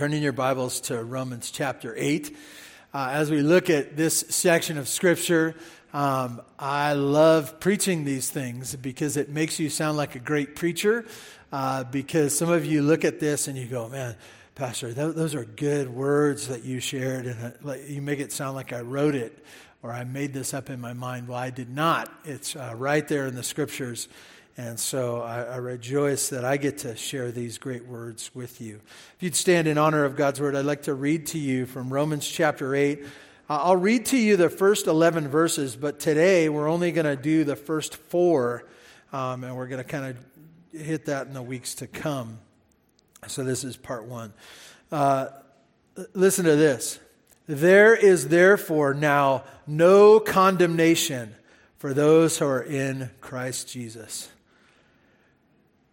Turning your Bibles to Romans chapter 8. Uh, as we look at this section of Scripture, um, I love preaching these things because it makes you sound like a great preacher. Uh, because some of you look at this and you go, man, Pastor, th- those are good words that you shared, and uh, you make it sound like I wrote it or I made this up in my mind. Well, I did not. It's uh, right there in the Scriptures. And so I, I, rejoice that I get to share these great words with you. If you'd stand in honor of God's word, I'd like to read to you from Romans chapter 8. I'll read to you the first 11 verses, but today we're only going to do the first four, um, and we're going to kind of hit that in the weeks to come. So this is part one. Uh, listen to this. There is therefore now no condemnation for those who are in Christ Jesus.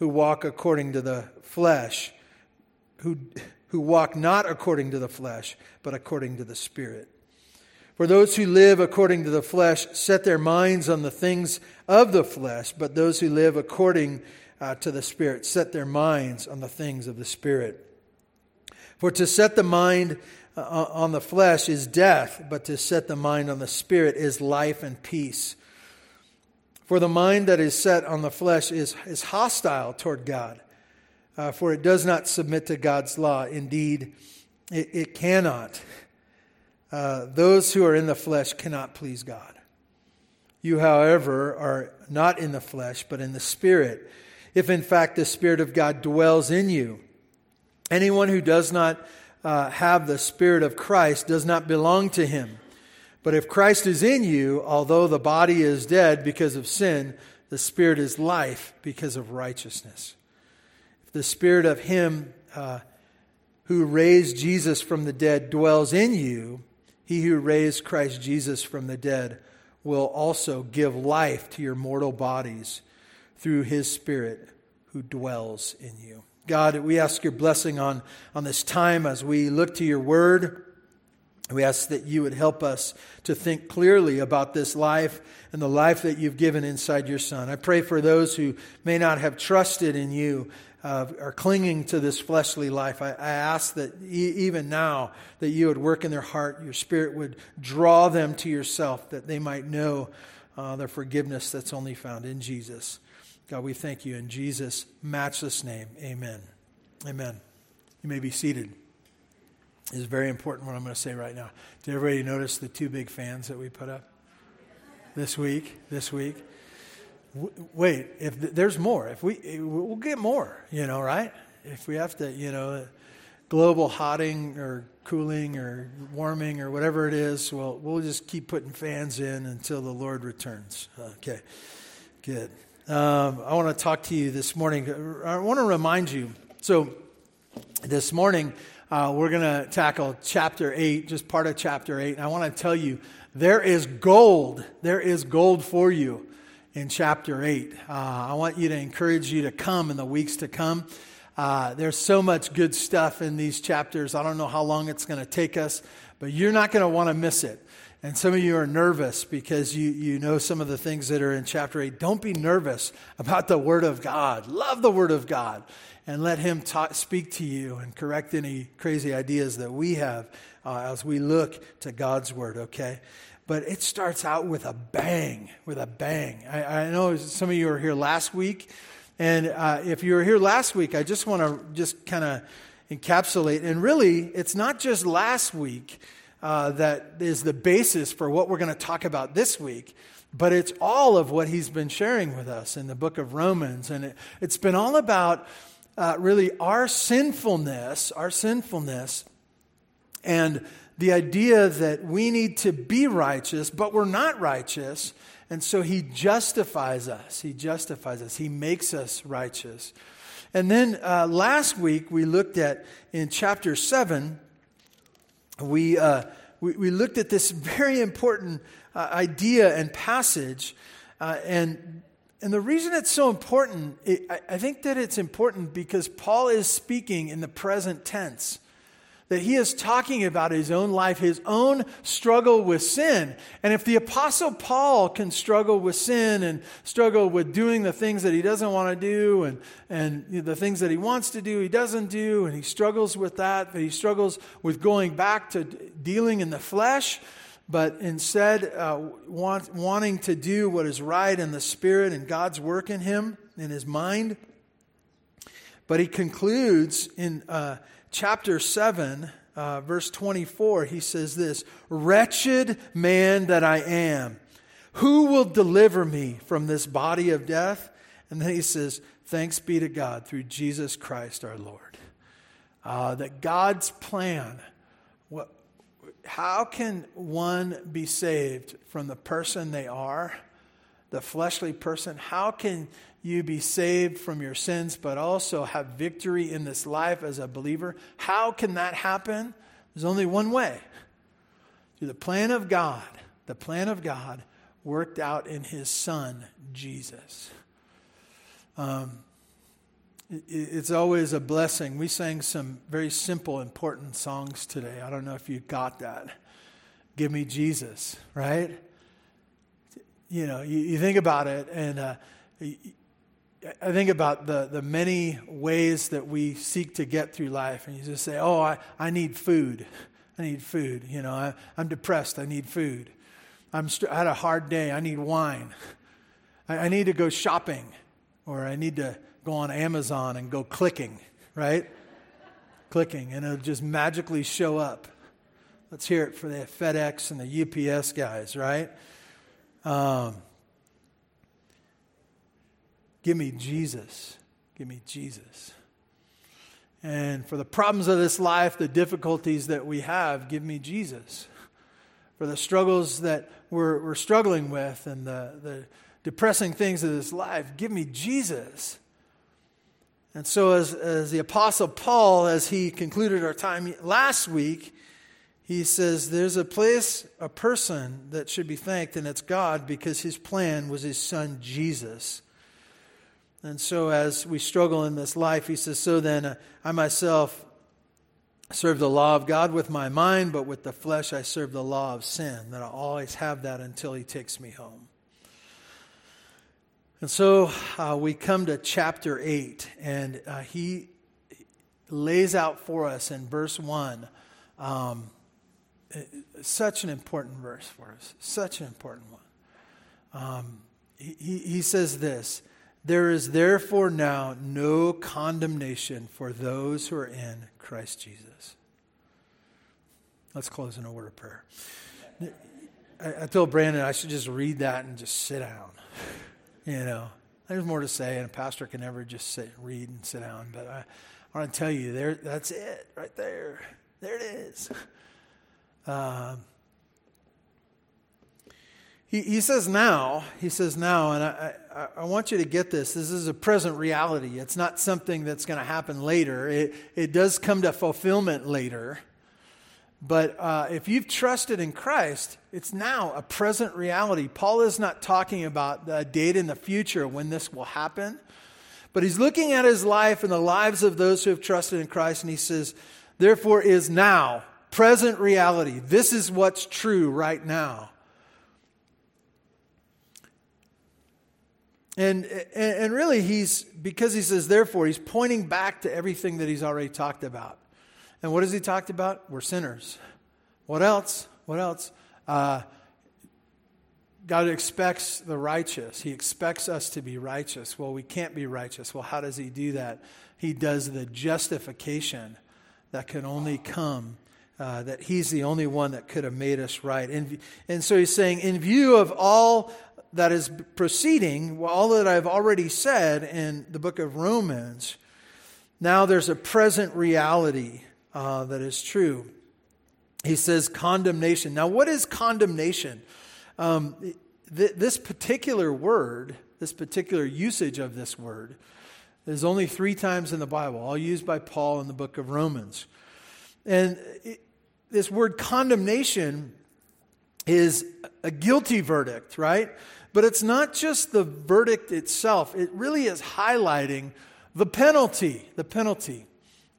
who walk according to the flesh, who, who walk not according to the flesh, but according to the Spirit. For those who live according to the flesh set their minds on the things of the flesh, but those who live according uh, to the Spirit set their minds on the things of the Spirit. For to set the mind uh, on the flesh is death, but to set the mind on the Spirit is life and peace. For the mind that is set on the flesh is, is hostile toward God, uh, for it does not submit to God's law. Indeed, it, it cannot. Uh, those who are in the flesh cannot please God. You, however, are not in the flesh, but in the Spirit, if in fact the Spirit of God dwells in you. Anyone who does not uh, have the Spirit of Christ does not belong to him. But if Christ is in you, although the body is dead because of sin, the Spirit is life because of righteousness. If the Spirit of Him uh, who raised Jesus from the dead dwells in you, He who raised Christ Jesus from the dead will also give life to your mortal bodies through His Spirit who dwells in you. God, we ask your blessing on, on this time as we look to your word. We ask that you would help us to think clearly about this life and the life that you've given inside your Son. I pray for those who may not have trusted in you, uh, are clinging to this fleshly life. I, I ask that e- even now that you would work in their heart, your Spirit would draw them to yourself, that they might know uh, the forgiveness that's only found in Jesus. God, we thank you in Jesus' matchless name. Amen. Amen. You may be seated is very important what I'm going to say right now. Did everybody notice the two big fans that we put up this week? This week. W- wait, if th- there's more, if we we'll get more, you know, right? If we have to, you know, global hotting or cooling or warming or whatever it is, well, we'll just keep putting fans in until the Lord returns. Okay, good. Um, I want to talk to you this morning. I want to remind you. So, this morning uh, we're going to tackle chapter 8, just part of chapter 8. And I want to tell you, there is gold. There is gold for you in chapter 8. Uh, I want you to encourage you to come in the weeks to come. Uh, there's so much good stuff in these chapters. I don't know how long it's going to take us, but you're not going to want to miss it. And some of you are nervous because you, you know some of the things that are in chapter 8. Don't be nervous about the Word of God. Love the Word of God and let Him talk, speak to you and correct any crazy ideas that we have uh, as we look to God's Word, okay? But it starts out with a bang, with a bang. I, I know some of you were here last week, and uh, if you were here last week, I just want to just kind of encapsulate. And really, it's not just last week uh, that is the basis for what we're going to talk about this week but it's all of what he's been sharing with us in the book of Romans. And it, has been all about uh, really our sinfulness, our sinfulness, and the idea that we need to be righteous, but we're not righteous. And so he justifies us. He justifies us. He makes us righteous. And then uh, last week we looked at in chapter 7 we, uh, we, we, looked at this very important uh, idea and passage. Uh, and, and the reason it's so important, it, I, I think that it's important because Paul is speaking in the present tense that he is talking about his own life, his own struggle with sin. And if the Apostle Paul can struggle with sin and struggle with doing the things that he doesn't want to do and, and the things that he wants to do, he doesn't do, and he struggles with that, but he struggles with going back to dealing in the flesh, but instead uh, want, wanting to do what is right in the Spirit and God's work in him, in his mind. But he concludes in. Uh, chapter 7, uh, verse 24, he says this Wretched man that I am, who will deliver me from this body of death? And then he says, Thanks be to God through Jesus Christ our Lord. Uh, that God's plan, what, how can one be saved from the person they are, the fleshly person? How can you be saved from your sins, but also have victory in this life as a believer. How can that happen? There's only one way through the plan of God, the plan of God worked out in His Son, Jesus. Um, it's always a blessing. We sang some very simple, important songs today. I don't know if you got that. Give me Jesus, right? You know, you, you think about it, and uh, I think about the, the many ways that we seek to get through life, and you just say, Oh, I, I need food. I need food. You know, I, I'm depressed. I need food. I'm st- I had a hard day. I need wine. I, I need to go shopping, or I need to go on Amazon and go clicking, right? clicking, and it'll just magically show up. Let's hear it for the FedEx and the UPS guys, right? Um, Give me Jesus. Give me Jesus. And for the problems of this life, the difficulties that we have, give me Jesus. For the struggles that we're, we're struggling with and the, the depressing things of this life, give me Jesus. And so, as, as the Apostle Paul, as he concluded our time last week, he says there's a place, a person that should be thanked, and it's God because his plan was his son Jesus. And so, as we struggle in this life, he says, So then, uh, I myself serve the law of God with my mind, but with the flesh, I serve the law of sin. That I'll always have that until he takes me home. And so, uh, we come to chapter 8, and uh, he lays out for us in verse 1 um, such an important verse for us, such an important one. Um, he, he says this. There is therefore now no condemnation for those who are in Christ Jesus. Let's close in a word of prayer. I, I told Brandon I should just read that and just sit down. You know, there's more to say, and a pastor can never just sit, and read, and sit down. But I, I want to tell you, there, that's it, right there. There it is. Um, he, he says now, he says now, and I, I, I, want you to get this. This is a present reality. It's not something that's going to happen later. It, it does come to fulfillment later. But uh, if you've trusted in Christ, it's now a present reality. Paul is not talking about the date in the future when this will happen, but he's looking at his life and the lives of those who have trusted in Christ, and he says, therefore, is now, present reality. This is what's true right now. And, and really, he's, because he says therefore, he's pointing back to everything that he's already talked about. And what has he talked about? We're sinners. What else? What else? Uh, God expects the righteous. He expects us to be righteous. Well, we can't be righteous. Well, how does He do that? He does the justification that can only come, uh, that He's the only one that could have made us right. And, and so He's saying, in view of all that is proceeding, all that I've already said in the book of Romans, now there's a present reality uh, that is true. He says condemnation. Now, what is condemnation? Um, th- this particular word, this particular usage of this word, is only three times in the Bible, all used by Paul in the book of Romans. And it, this word condemnation is a guilty verdict, right? But it's not just the verdict itself, it really is highlighting the penalty. The penalty.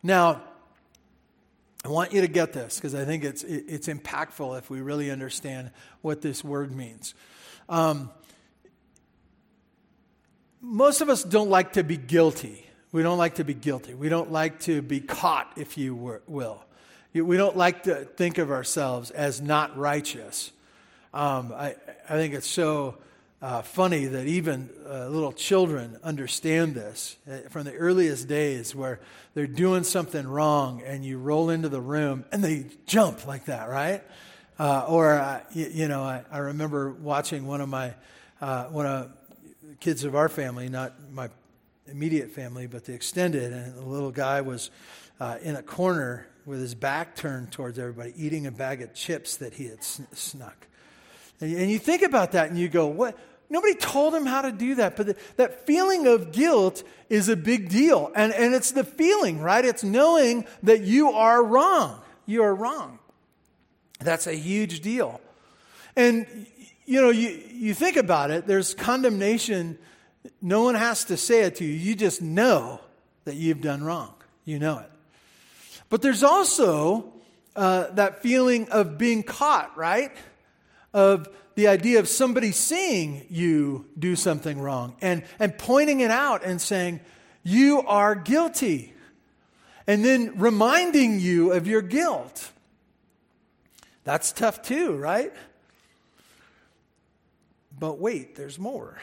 Now, I want you to get this because I think it's, it's impactful if we really understand what this word means. Um, most of us don't like to be guilty. We don't like to be guilty. We don't like to be caught, if you will. We don't like to think of ourselves as not righteous. Um, I, I think it's so uh, funny that even uh, little children understand this uh, from the earliest days where they're doing something wrong and you roll into the room and they jump like that, right? Uh, or, uh, you, you, know, I, I, remember watching one of my, uh, one of kids of our family, not my immediate family, but the extended, and the little guy was in a corner with his back turned towards everybody, eating a bag of chips that he had sn- snuck. And, and you think about that and you go, what? Nobody told him how to do that. But the, that feeling of guilt is a big deal. And, and it's the feeling, right? It's knowing that you are wrong. You are wrong. That's a huge deal. And, you know, you, you think about it, there's condemnation. No one has to say it to you. You just know that you've done wrong. You know it. But there's also uh, that feeling of being caught, right? Of the idea of somebody seeing you do something wrong and, and pointing it out and saying, You are guilty. And then reminding you of your guilt. That's tough too, right? But wait, there's more.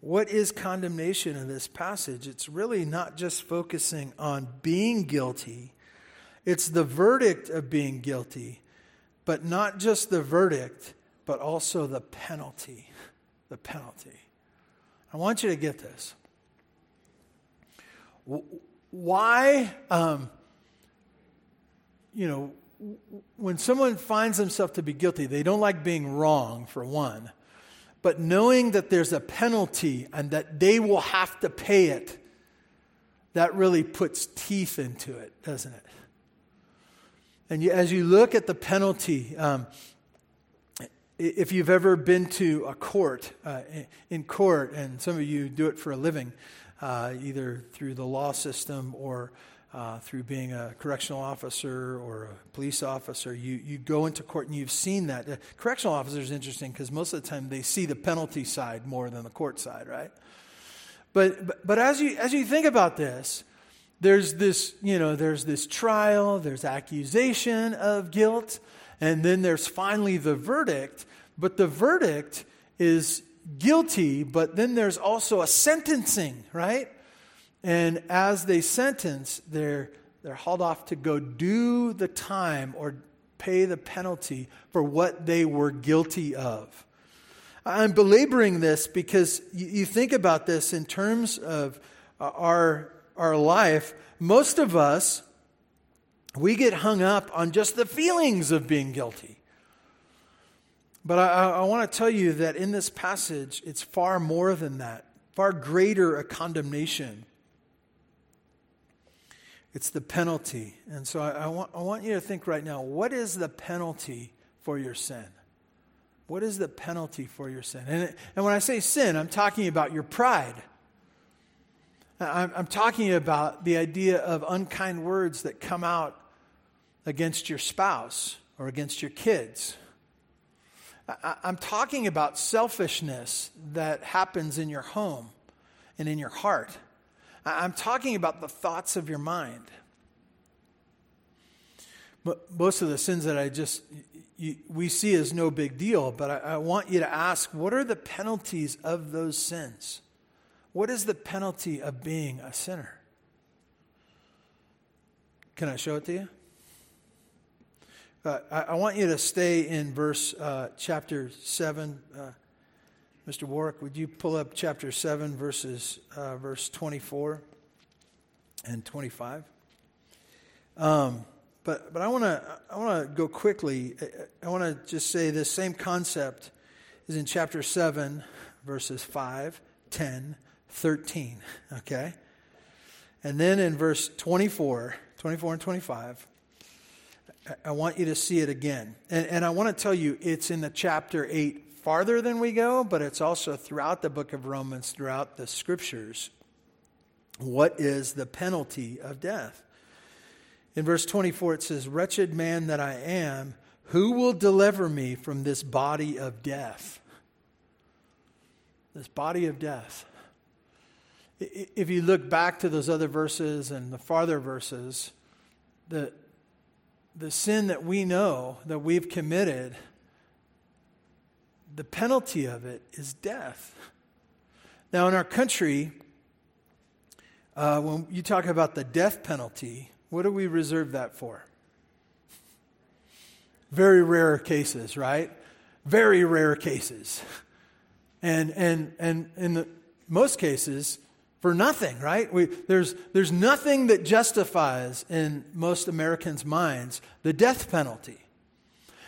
What is condemnation in this passage? It's really not just focusing on being guilty, it's the verdict of being guilty but not just the verdict, but also the penalty. The penalty. I want you to get this. Why, um, you know, when someone finds themselves to be guilty, they don't like being wrong, for one. But knowing that there's a penalty and that they will have to pay it, that really puts teeth into it, doesn't it? And you, as you look at the penalty, um, if you've ever been to a court, uh, in court, and some of you do it for a living, uh, either through the law system or uh, through being a correctional officer or a police officer, you, you go into court and you've seen that. The correctional officer is interesting because most of the time they see the penalty side more than the court side, right? But, but, but as, you, as you think about this, there's this, you know, there's this trial, there's accusation of guilt, and then there's finally the verdict. But the verdict is guilty, but then there's also a sentencing, right? And as they sentence, they're, they're hauled off to go do the time or pay the penalty for what they were guilty of. I'm belaboring this because you, you think about this in terms of uh, our our life, most of us, we get hung up on just the feelings of being guilty. But I, I want to tell you that in this passage, it's far more than that, far greater a condemnation. It's the penalty. And so I, I, want, I want you to think right now what is the penalty for your sin? What is the penalty for your sin? And, and when I say sin, I'm talking about your pride. I'm, I'm talking about the idea of unkind words that come out against your spouse or against your kids. I, I'm talking about selfishness that happens in your home and in your heart. I'm talking about the thoughts of your mind. But most of the sins that I just you, we see as no big deal, but I, I want you to ask what are the penalties of those sins? What is the penalty of being a sinner? Can I show it to you? Uh, I, I, want you to stay in verse uh, chapter 7. Uh, Mr. Warwick, would you pull up chapter 7, verses, uh, verse 24 and 25? Um, but, but I want to I wanna go quickly. I want to just say this same concept is in chapter 7, verses 5, 10, 13, okay? And then in verse 24, 24 and 25, I want you to see it again. And, and I want to tell you, it's in the chapter 8 farther than we go, but it's also throughout the book of Romans, throughout the scriptures. What is the penalty of death? In verse 24, it says, Wretched man that I am, who will deliver me from this body of death? This body of death. If you look back to those other verses and the farther verses, the, the sin that we know that we've committed, the penalty of it is death. Now, in our country, uh, when you talk about the death penalty, what do we reserve that for? Very rare cases, right? Very rare cases. And, and, and in the, most cases, for nothing, right? We, there's, there's nothing that justifies in most Americans' minds the death penalty.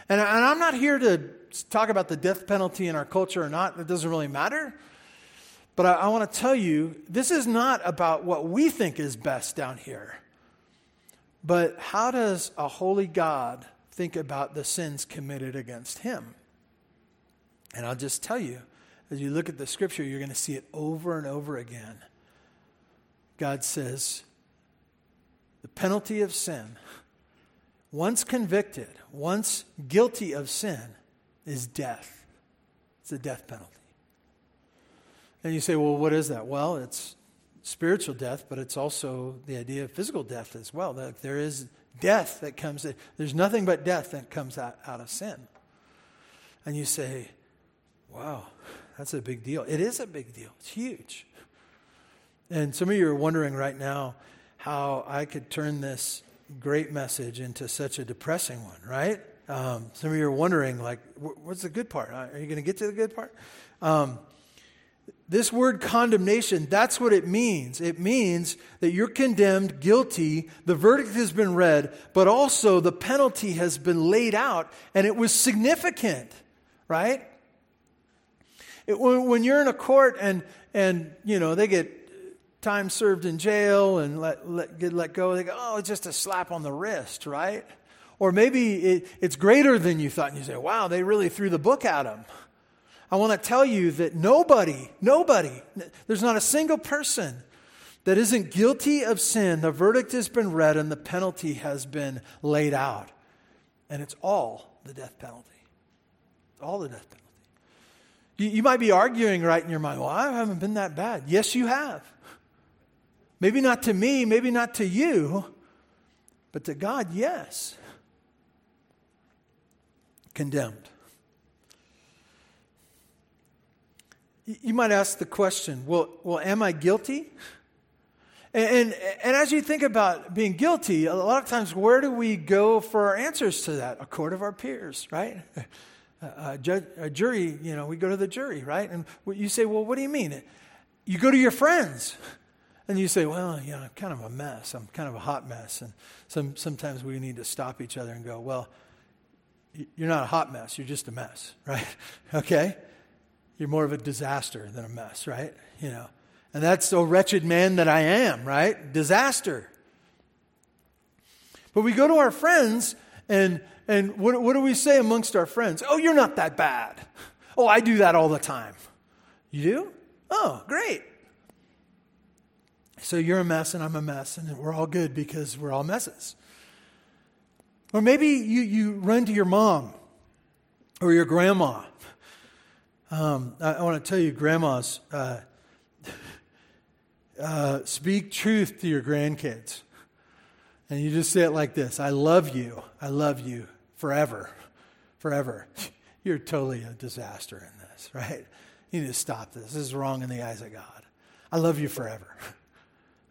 And, and I'm not here to talk about the death penalty in our culture or not, it doesn't really matter. But I, I want to tell you this is not about what we think is best down here. But how does a holy God think about the sins committed against him? And I'll just tell you, as you look at the scripture, you're going to see it over and over again. God says, the penalty of sin, once convicted, once guilty of sin, is death. It's a death penalty. And you say, well, what is that? Well, it's spiritual death, but it's also the idea of physical death as well. That there is death that comes, there's nothing but death that comes out, out of sin. And you say, wow, that's a big deal. It is a big deal, it's huge. And some of you are wondering right now how I could turn this great message into such a depressing one, right? Um, some of you are wondering, like, what's the good part? Are you going to get to the good part? Um, this word condemnation, that's what it means. It means that you're condemned, guilty, the verdict has been read, but also the penalty has been laid out, and it was significant, right? It, when, when you're in a court and, and, you know, they get time served in jail and let, let, get let go, they go, oh, it's just a slap on the wrist, right? Or maybe it, it's greater than you thought, and you say, wow, they really threw the book at him. I want to tell you that nobody, nobody, there's not a single person that isn't guilty of sin. The verdict has been read and the penalty has been laid out. And it's all the death penalty. All the death penalty. You, you might be arguing right in your mind, well, I haven't been that bad. Yes, you have. Maybe not to me, maybe not to you, but to God, yes. Condemned. You might ask the question, well, well am I guilty? And, and, and, as you think about being guilty, a lot of times, where do we go for our answers to that? A court of our peers, right? A, a jury, you know, we go to the jury, right? And you say, well, what do you mean? You go to your friends. And you say, well, you know, I'm kind of a mess. I'm kind of a hot mess. And some, sometimes we need to stop each other and go, well, you're not a hot mess. You're just a mess, right? okay? You're more of a disaster than a mess, right? You know. And that's the wretched man that I am, right? Disaster. But we go to our friends, and, and what, what do we say amongst our friends? Oh, you're not that bad. Oh, I do that all the time. You do? Oh, great. So you're a mess, and I'm a mess, and we're all good because we're all messes. Or maybe you, you run to your mom or your grandma um, I, I want to tell you, grandmas, uh, uh, speak truth to your grandkids. And you just say it like this I love you. I love you forever. Forever. You're totally a disaster in this, right? You need to stop this. This is wrong in the eyes of God. I love you forever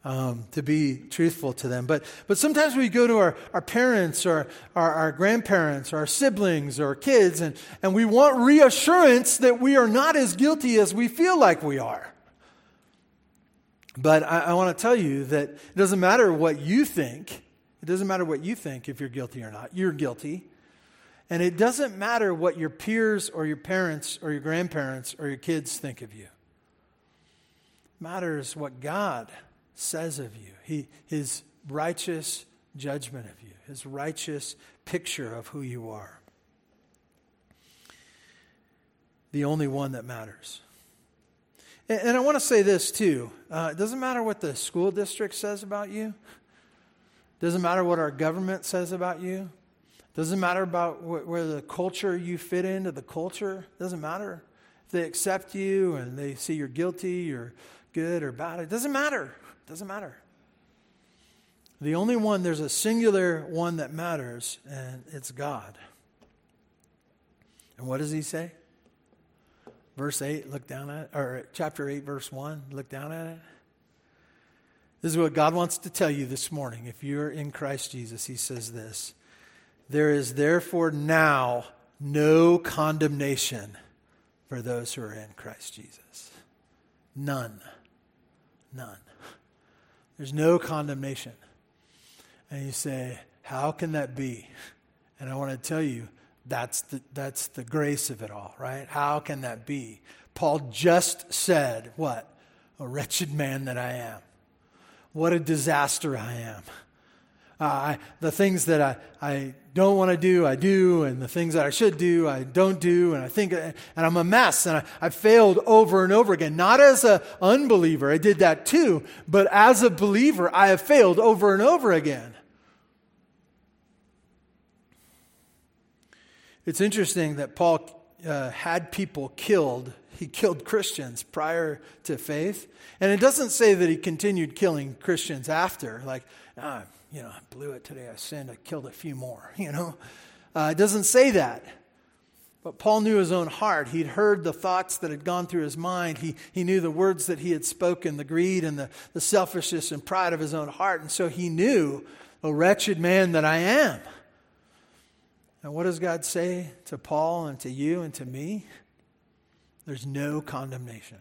um, to be truthful to them. But, but sometimes we go to our, our parents or our, our grandparents or our siblings or our kids and, and we want reassurance that we are not as guilty as we feel like we are. But I, I want to tell you that it doesn't matter what you think. It doesn't matter what you think if you're guilty or not. You're guilty. And it doesn't matter what your peers or your parents or your grandparents or your kids think of you. It matters what God says of you, he, his righteous judgment of you, his righteous picture of who you are. The only one that matters. And, and I want to say this too. Uh, it doesn't matter what the school district says about you. It doesn't matter what our government says about you. It doesn't matter about wh- where the culture you fit into the culture. It doesn't matter if they accept you and they see you're guilty or good or bad. It doesn't matter. Doesn't matter. The only one, there's a singular one that matters, and it's God. And what does he say? Verse 8, look down at it, or chapter 8, verse 1, look down at it. This is what God wants to tell you this morning. If you're in Christ Jesus, he says this There is therefore now no condemnation for those who are in Christ Jesus. None. None. There's no condemnation. And you say, How can that be? And I want to tell you, that's the, that's the grace of it all, right? How can that be? Paul just said, What? A wretched man that I am. What a disaster I am. Uh, I, the things that I, I don't want to do, I do, and the things that I should do, I don't do, and I think, and I'm a mess, and I, I failed over and over again. Not as an unbeliever, I did that too, but as a believer, I have failed over and over again. It's interesting that Paul uh, had people killed. He killed Christians prior to faith. And it doesn't say that he continued killing Christians after, like, ah, you know, I blew it today, I sinned, I killed a few more, you know. Uh, it doesn't say that. But Paul knew his own heart. He'd heard the thoughts that had gone through his mind. He, he knew the words that he had spoken, the greed and the, the selfishness and pride of his own heart. And so he knew, a wretched man that I am. And what does God say to Paul and to you and to me? There's no condemnation.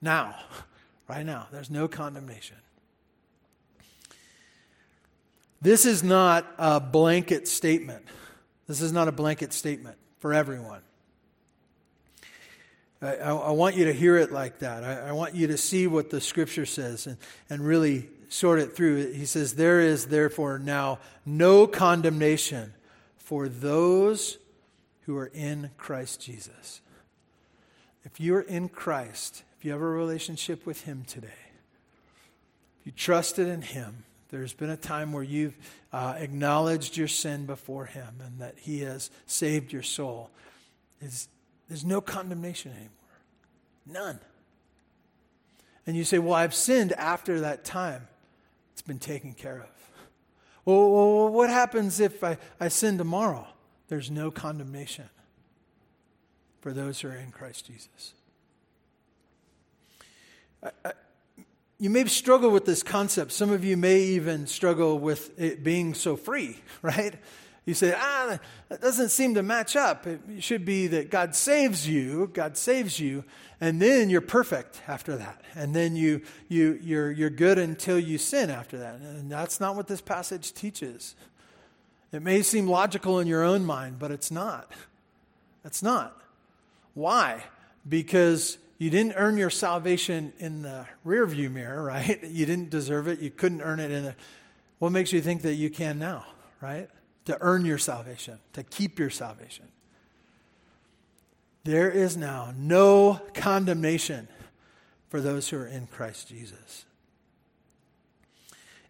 Now, right now, there's no condemnation. This is not a blanket statement. This is not a blanket statement for everyone. I, I, I want you to hear it like that. I, I, want you to see what the scripture says and, and really sort it through. He says, There is therefore now no condemnation for those who are in Christ Jesus. If you're in Christ, if you have a relationship with Him today, if you trusted in Him, there's been a time where you've uh, acknowledged your sin before Him and that He has saved your soul. It's, there's no condemnation anymore. None. And you say, Well, I've sinned after that time. It's been taken care of. Well, what happens if I, I sin tomorrow? There's no condemnation for those who are in Christ Jesus. I, I, you may struggle with this concept. Some of you may even struggle with it being so free, right? You say, ah, that doesn't seem to match up. It should be that God saves you, God saves you, and then you're perfect after that. And then you, you, you're, you're good until you sin after that. And that's not what this passage teaches. It may seem logical in your own mind, but it's not. It's not. Why? Because you didn't earn your salvation in the rearview mirror, right? You didn't deserve it. You couldn't earn it in the. What makes you think that you can now, right? to earn your salvation, to keep your salvation. There is now no condemnation for those who are in Christ Jesus.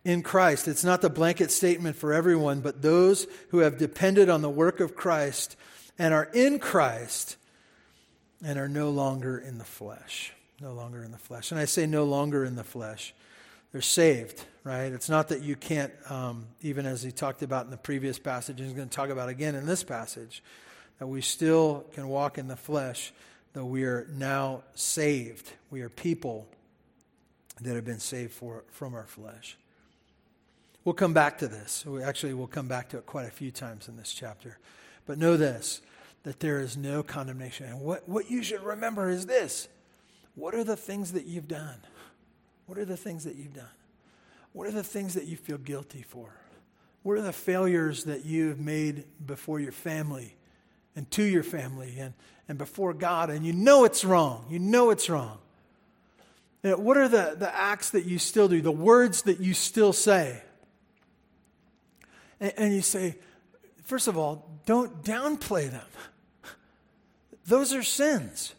In Christ, it's not the blanket statement for everyone, but those who have depended on the work of Christ and are in Christ and are no longer in the flesh. No longer in the flesh. And I say no longer in the flesh they're saved, right? It's not that you can't, um, even as he talked about in the previous passage, and he's going to talk about again in this passage, that we still can walk in the flesh, though we are now saved. We are people that have been saved for, from our flesh. We'll come back to this. We actually, we'll come back to it quite a few times in this chapter. But know this that there is no condemnation. And what, what you should remember is this what are the things that you've done? What are the things that you've done? What are the things that you feel guilty for? What are the failures that you have made before your family and to your family and, and before God? And you know it's wrong. You know it's wrong. And what are the, the acts that you still do, the words that you still say? And, and you say, first of all, don't downplay them. Those are sins.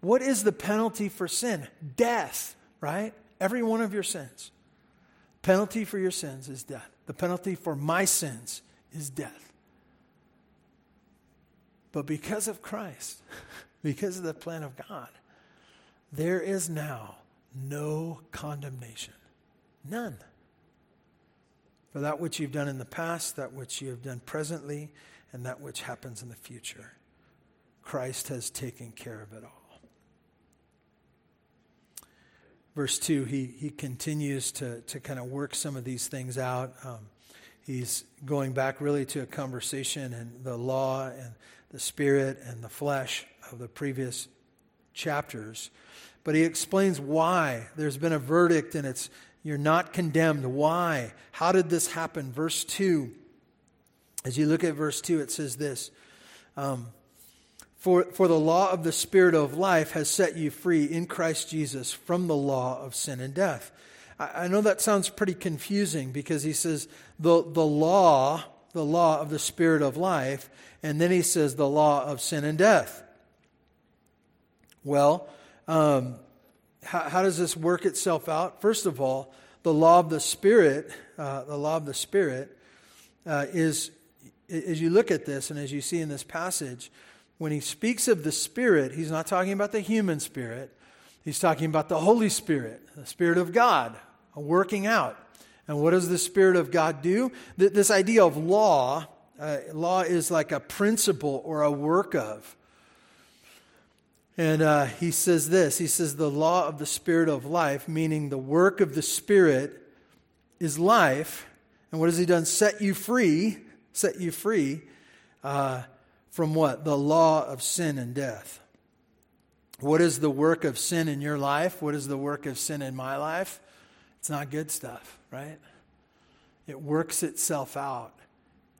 What is the penalty for sin? Death, right? Every one of your sins. Penalty for your sins is death. The penalty for my sins is death. But because of Christ, because of the plan of God, there is now no condemnation. None. For that which you've done in the past, that which you have done presently, and that which happens in the future. Christ has taken care of it all. Verse 2, he, he continues to, to kind of work some of these things out. Um, he's going back really to a conversation and the law and the spirit and the flesh of the previous chapters. But he explains why there's been a verdict and it's you're not condemned. Why? How did this happen? Verse 2. As you look at verse 2, it says this um, for, for the law of the Spirit of life has set you free in Christ Jesus from the law of sin and death. I, I know that sounds pretty confusing because he says the, the law, the law of the Spirit of life, and then he says the law of sin and death. Well, um, how, how, does this work itself out? First of all, the law of the Spirit, uh, the law of the Spirit, uh, is, as you look at this and as you see in this passage, when he speaks of the Spirit, he's not talking about the human spirit. He's talking about the Holy Spirit, the Spirit of God, working out. And what does the Spirit of God do? This idea of law, uh, law is like a principle or a work of. And uh, he says this he says, the law of the Spirit of life, meaning the work of the Spirit is life. And what has he done? Set you free, set you free uh, from what? The law of sin and death. What is the work of sin in your life? What is the work of sin in my life? It's not good stuff, right? It works itself out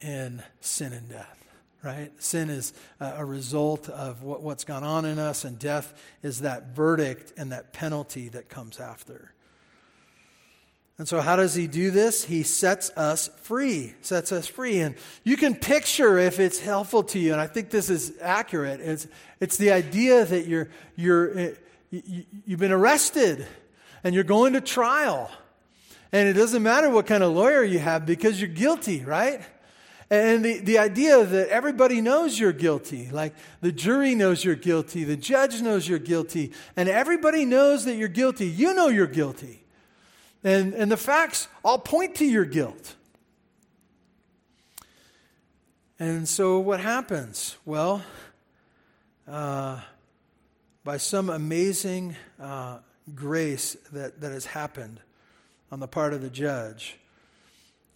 in sin and death right? Sin is a result of what, what's gone on in us, and death is that verdict and that penalty that comes after. And so, how does he do this? He sets us free, sets us free. And you can picture if it's helpful to you, and I think this is accurate, it's, it's the idea that you're, you're, eh, you, you've been arrested and you're going to trial. And it doesn't matter what kind of lawyer you have because you're guilty, right? And the, the idea that everybody knows you're guilty, like the jury knows you're guilty, the judge knows you're guilty, and everybody knows that you're guilty. You know you're guilty. And, and the facts all point to your guilt. And so what happens? Well, uh, by some amazing uh, grace that, that has happened on the part of the judge,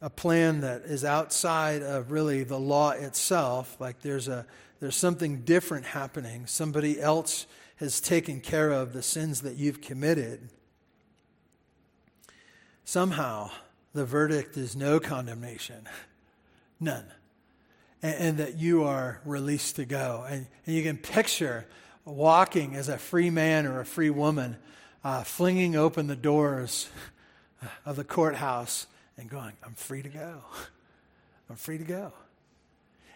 a plan that is outside of really the law itself, like there's a there's something different happening. Somebody else has taken care of the sins that you've committed. Somehow, the verdict is no condemnation, none, and, and that you are released to go. And, and, you can picture walking as a free man or a free woman, uh, flinging open the doors of the courthouse and going, I'm free to go. I'm free to go.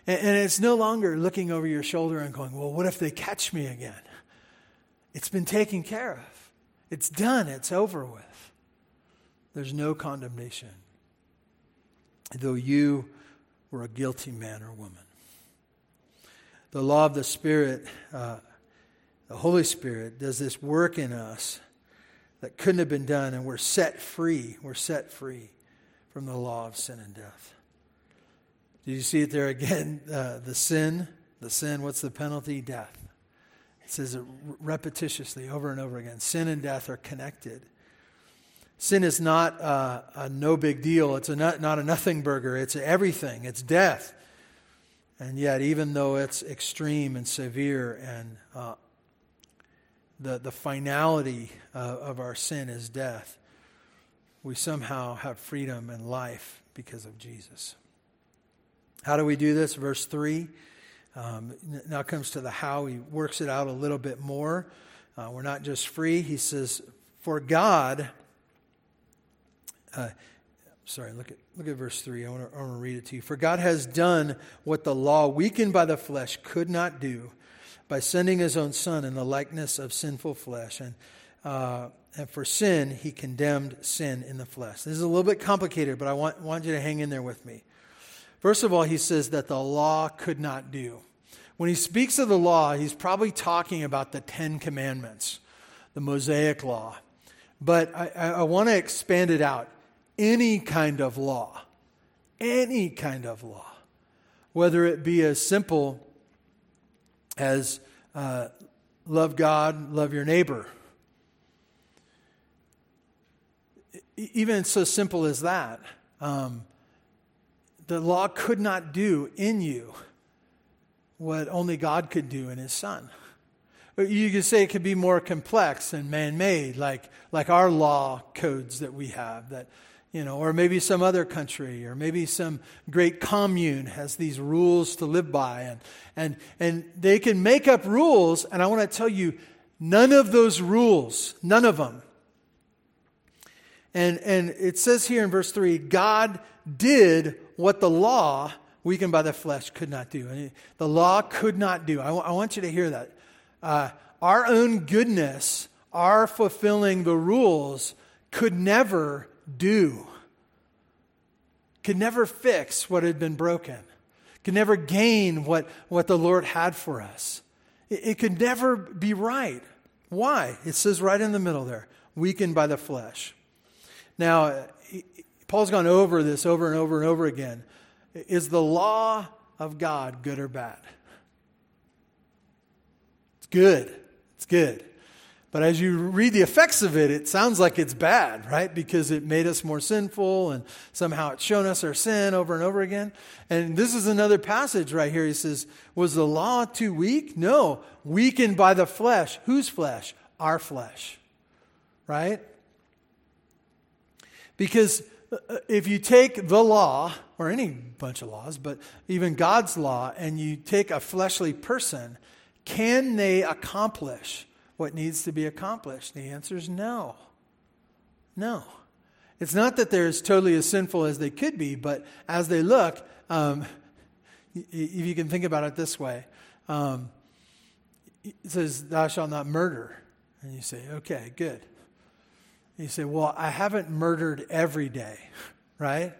And, and it's no longer looking over your shoulder and going, well, what if they catch me again? It's been taken care of. It's done. It's over with. There's no condemnation, though you were a guilty man or woman. The law of the Spirit, uh, the Holy Spirit, does this work in us that couldn't have been done, and we're set free. We're set free from the law of sin and death. Do you see it there again? Uh, the sin, the sin, what's the penalty? Death. It says it repetitiously over and over again. Sin and death are connected. Sin is not uh, a no big deal. It's a not, not a nothing burger. It's everything. It's death. And yet, even though it's extreme and severe and uh, the, the finality of our sin is death, we somehow have freedom and life because of Jesus. How do we do this? Verse 3 um, now comes to the how. He works it out a little bit more. Uh, we're not just free. He says, For God, uh, sorry, look at, look at verse 3. I want, to, I want to read it to you. For God has done what the law, weakened by the flesh, could not do by sending his own Son in the likeness of sinful flesh. And, uh, and for sin, he condemned sin in the flesh. This is a little bit complicated, but I want, want you to hang in there with me. First of all, he says that the law could not do. When he speaks of the law, he's probably talking about the Ten Commandments, the Mosaic law. But I, I want to expand it out. Any kind of law, any kind of law, whether it be as simple as uh, love God, love your neighbor. Even so simple as that, um, the law could not do in you what only God could do in His Son. You could say it could be more complex and man made, like, like our law codes that we have, that, you know, or maybe some other country, or maybe some great commune has these rules to live by. And, and, and they can make up rules, and I want to tell you, none of those rules, none of them. And, and it says here in verse 3 God did what the law, weakened by the flesh, could not do. And the law could not do. I, w- I want you to hear that. Uh, our own goodness, our fulfilling the rules, could never do, could never fix what had been broken, could never gain what, what the Lord had for us. It, it could never be right. Why? It says right in the middle there weakened by the flesh. Now, Paul's gone over this over and over and over again. Is the law of God good or bad? It's good. It's good. But as you read the effects of it, it sounds like it's bad, right? Because it made us more sinful and somehow it's shown us our sin over and over again. And this is another passage right here. He says, Was the law too weak? No. Weakened by the flesh. Whose flesh? Our flesh, right? Because uh, if you take the law, or any bunch of laws, but even God's law, and you take a fleshly person, can they accomplish what needs to be accomplished? The answer is no. No. It's not that they're as totally as sinful as they could be, but as they look, um, if you can think about it this way, um, it says, Thou shalt not murder. And you say, Okay, good. You say, Well, I haven't murdered every day, right?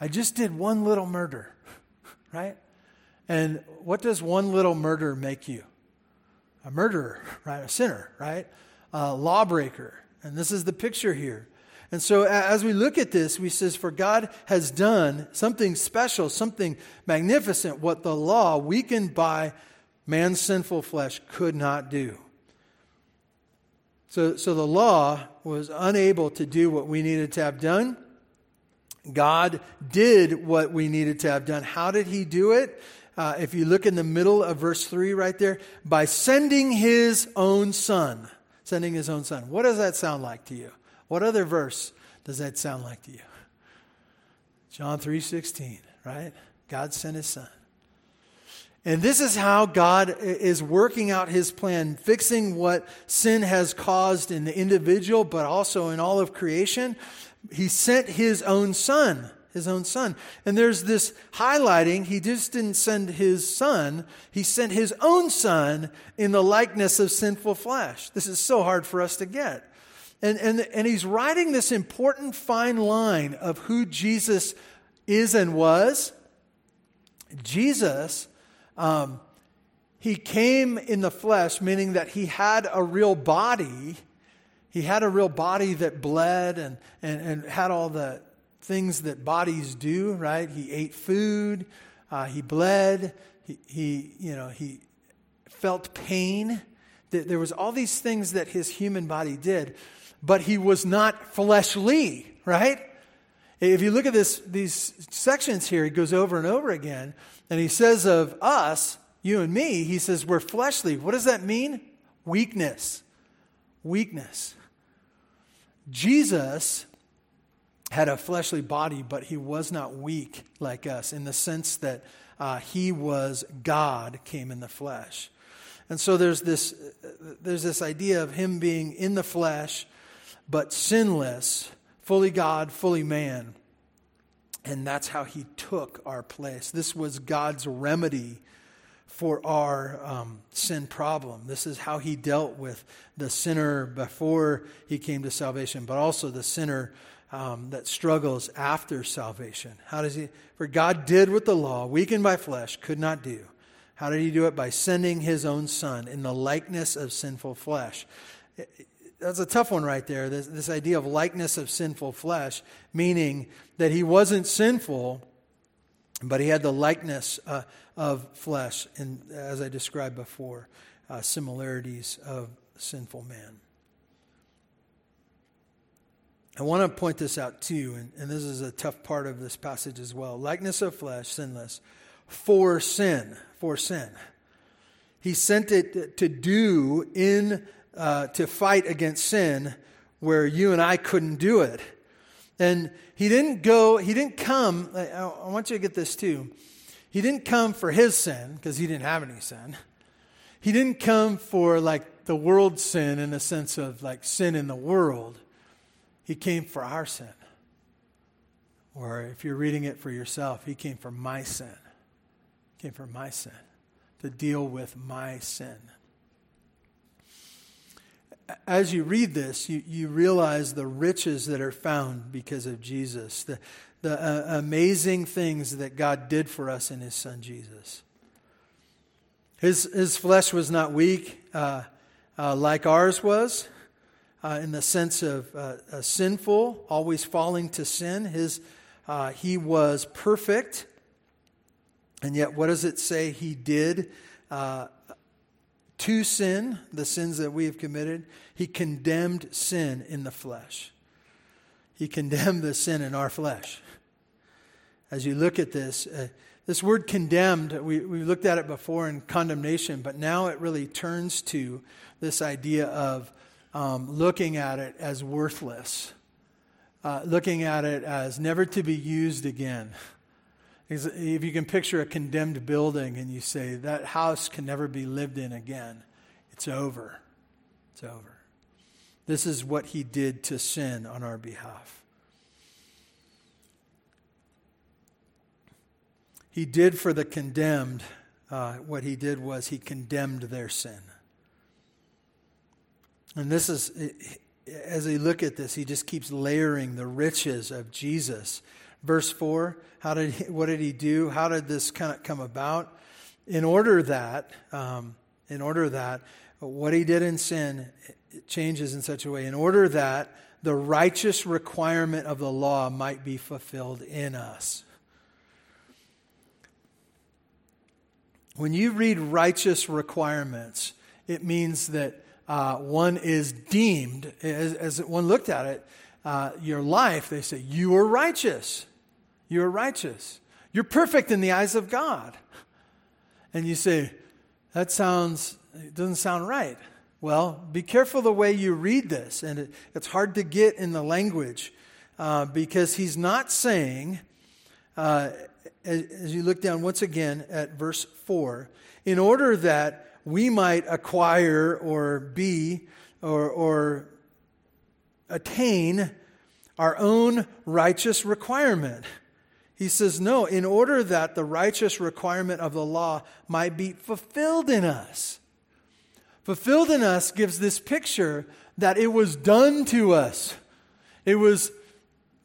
I just did one little murder, right? And what does one little murder make you? A murderer, right? A sinner, right? A lawbreaker. And this is the picture here. And so as we look at this, we says, For God has done something special, something magnificent, what the law, weakened by man's sinful flesh, could not do. So, so the law was unable to do what we needed to have done. God did what we needed to have done. How did he do it? Uh, if you look in the middle of verse 3 right there, by sending his own son. Sending his own son. What does that sound like to you? What other verse does that sound like to you? John 3:16, right? God sent his son. And this is how God is working out his plan, fixing what sin has caused in the individual, but also in all of creation. He sent his own son, his own son. And there's this highlighting, he just didn't send his son, he sent his own son in the likeness of sinful flesh. This is so hard for us to get. And, and, and he's writing this important fine line of who Jesus is and was. Jesus um, he came in the flesh, meaning that he had a real body. He had a real body that bled and, and, and had all the things that bodies do, right? He ate food, uh, he bled, he, he, you know, he felt pain. There was all these things that his human body did, but he was not fleshly, right? If you look at this, these sections here, he goes over and over again. And he says of us, you and me, he says we're fleshly. What does that mean? Weakness. Weakness. Jesus had a fleshly body, but he was not weak like us in the sense that uh, he was God, came in the flesh. And so there's this, there's this idea of him being in the flesh, but sinless, fully God, fully man. And that's how he took our place. This was God's remedy for our um, sin problem. This is how he dealt with the sinner before he came to salvation, but also the sinner um, that struggles after salvation. How does he? For God did what the law, weakened by flesh, could not do. How did he do it? By sending his own son in the likeness of sinful flesh. That's a tough one right there. This, this idea of likeness of sinful flesh, meaning that he wasn't sinful, but he had the likeness uh, of flesh, and as I described before, uh, similarities of sinful man. I want to point this out too, and, and this is a tough part of this passage as well. Likeness of flesh, sinless, for sin, for sin. He sent it to do in, uh, to fight against sin where you and I couldn't do it. And he didn't go, he didn't come, I, I want you to get this too. He didn't come for his sin because he didn't have any sin. He didn't come for like the world's sin in the sense of like sin in the world. He came for our sin. Or if you're reading it for yourself, he came for my sin. He came for my sin, to deal with my sin. As you read this, you, you realize the riches that are found because of Jesus, the, the uh, amazing things that God did for us in his son Jesus. His, his flesh was not weak uh, uh, like ours was uh, in the sense of uh, uh, sinful, always falling to sin. His, uh, he was perfect, and yet what does it say he did uh, to sin, the sins that we have committed? He condemned sin in the flesh. He condemned the sin in our flesh. As you look at this, this word condemned, we, we looked at it before in condemnation, but now it really turns to this idea of um, looking at it as worthless, uh, looking at it as never to be used again. If you can picture a condemned building and you say that house can never be lived in again, it's over. It's over. This is what he did to sin on our behalf. He did for the condemned, uh, what he did was he condemned their sin. And this is, as we look at this, he just keeps layering the riches of Jesus. Verse 4, how did he, what did he do? How did this kind of come about? In order that, um, in order that what he did in sin changes in such a way, in order that the righteous requirement of the law might be fulfilled in us. When you read righteous requirements, it means that uh, one is deemed, as, as, one looked at it, uh, your life, they say, you are righteous. You are righteous. You're perfect in the eyes of God. And you say, that sounds, it doesn't sound right. Well, be careful the way you read this. And it, it's hard to get in the language uh, because he's not saying, uh, as, as you look down once again at verse 4, in order that we might acquire or be or, or attain our own righteous requirement. He says, No, in order that the righteous requirement of the law might be fulfilled in us. Fulfilled in us gives this picture that it was done to us. It was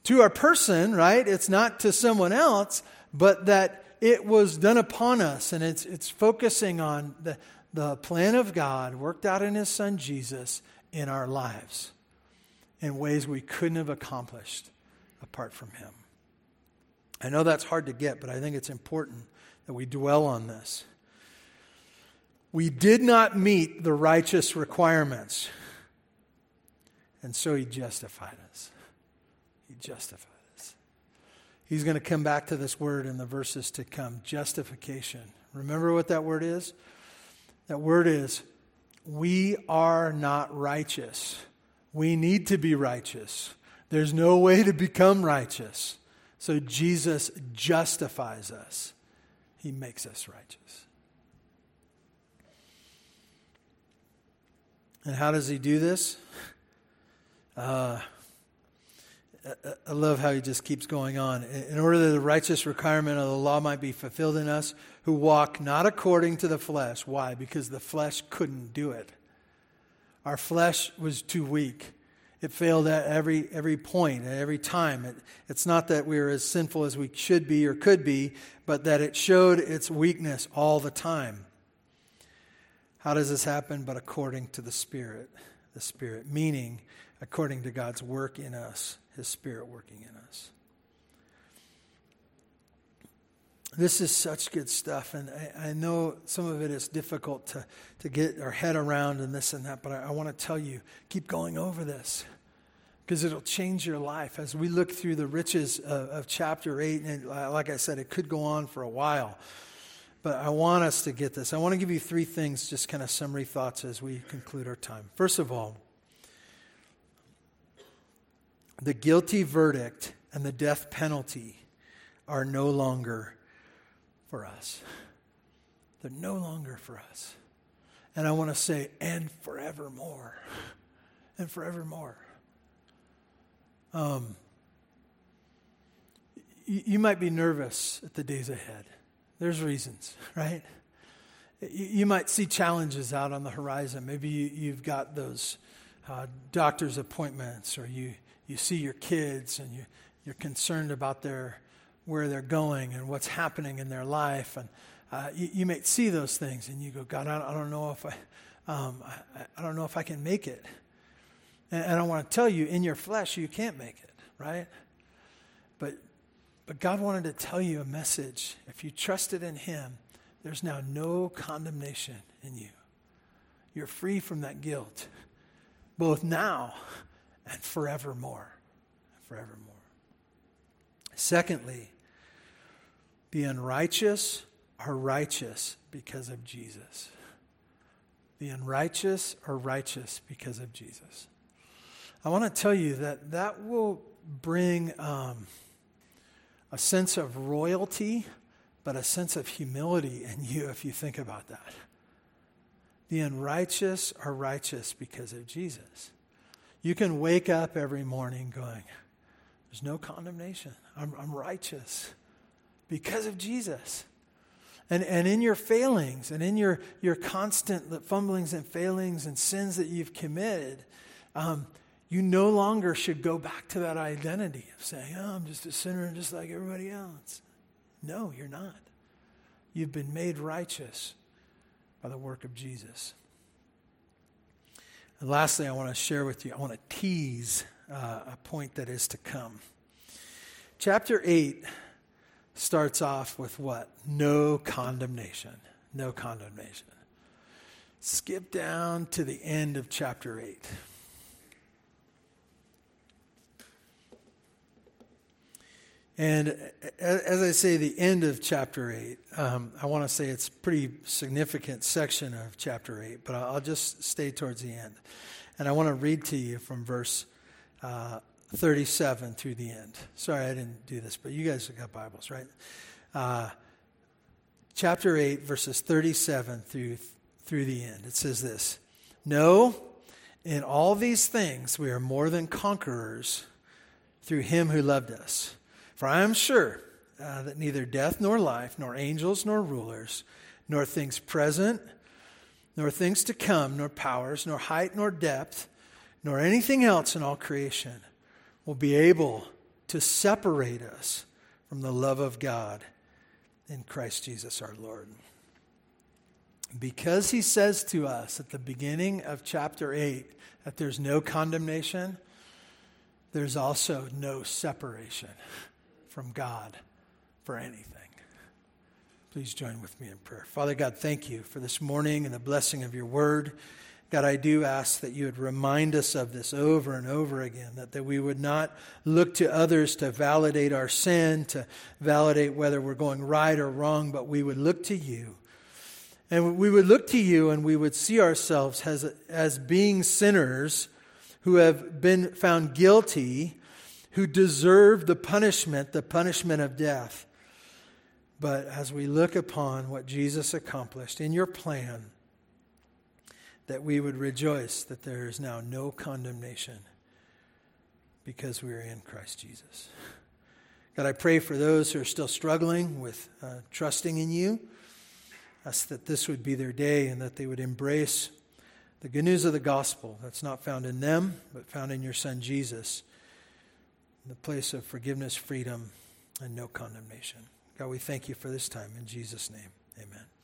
to our person, right? It's not to someone else, but that it was done upon us. And it's, it's focusing on the, the plan of God worked out in His Son Jesus in our lives in ways we couldn't have accomplished apart from Him. I know that's hard to get, but I think it's important that we dwell on this. We did not meet the righteous requirements, and so He justified us. He justified us. He's going to come back to this word in the verses to come justification. Remember what that word is? That word is, we are not righteous. We need to be righteous. There's no way to become righteous. So Jesus justifies us, He makes us righteous. And how does He do this? Uh, I love how he just keeps going on. In order that the righteous requirement of the law might be fulfilled in us who walk not according to the flesh. Why? Because the flesh couldn't do it. Our flesh was too weak. It failed at every, every point, at every time. It, it's not that we are as sinful as we should be or could be, but that it showed its weakness all the time. How does this happen? But according to the Spirit. The Spirit, meaning according to God's work in us, His Spirit working in us. This is such good stuff, and I, I know some of it is difficult to, to get our head around and this and that, but I, I want to tell you keep going over this because it'll change your life. As we look through the riches of, of chapter 8, and like I said, it could go on for a while. But I want us to get this. I want to give you three things, just kind of summary thoughts as we conclude our time. First of all, the guilty verdict and the death penalty are no longer for us. They're no longer for us. And I want to say, and forevermore. And forevermore. Um, you, you might be nervous at the days ahead. There's reasons, right? You, you might see challenges out on the horizon. Maybe you, have got those uh, doctor's appointments, or you, you see your kids and you, you're concerned about their, where they're going and what's happening in their life. And uh, you, you, may see those things and you go, God, I, I don't know if I, um, I, I, don't know if I can make it. And, and I want to tell you, in your flesh, you can't make it, right? But, but God wanted to tell you a message. If you trusted in Him, there's now no condemnation in you. You're free from that guilt, both now and forevermore. Forevermore. Secondly, the unrighteous are righteous because of Jesus. The unrighteous are righteous because of Jesus. I want to tell you that that will bring um, a sense of royalty, but a sense of humility in you if you think about that. The unrighteous are righteous because of Jesus. You can wake up every morning going, There's no condemnation. I'm, I'm righteous because of Jesus. And, and in your failings and in your, your constant fumblings and failings and sins that you've committed, um, you no longer should go back to that identity of saying, oh, I'm just a sinner just like everybody else. No, you're not. You've been made righteous by the work of Jesus. And lastly, I want to share with you, I want to tease uh, a point that is to come. Chapter 8 starts off with what? No condemnation. No condemnation. Skip down to the end of chapter 8. And as I say, the end of chapter 8, um, I want to say it's a pretty significant section of chapter 8, but I'll just stay towards the end. And I want to read to you from verse uh, 37 through the end. Sorry, I didn't do this, but you guys have got Bibles, right? Uh, chapter 8, verses 37 through, through the end. It says this No, in all these things we are more than conquerors through him who loved us. For I am sure uh, that neither death nor life, nor angels nor rulers, nor things present, nor things to come, nor powers, nor height nor depth, nor anything else in all creation will be able to separate us from the love of God in Christ Jesus our Lord. Because he says to us at the beginning of chapter 8 that there's no condemnation, there's also no separation from God for anything. Please join with me in prayer. Father God, thank you for this morning and the blessing of your word. God, I do ask that you would remind us of this over and over again, that, that we would not look to others to validate our sin, to validate whether we're going right or wrong, but we would look to you. And we would look to you and we would see ourselves as, as being sinners who have been found guilty who deserve the punishment, the punishment of death. But as we look upon what Jesus accomplished in your plan, that we would rejoice that there is now no condemnation because we are in Christ Jesus. God, I pray for those who are still struggling with uh, trusting in you. Ask that this would be their day and that they would embrace the good news of the gospel that's not found in them, but found in your Son Jesus, the place of forgiveness, freedom, and no condemnation. God, we thank you for this time. In Jesus' name, amen.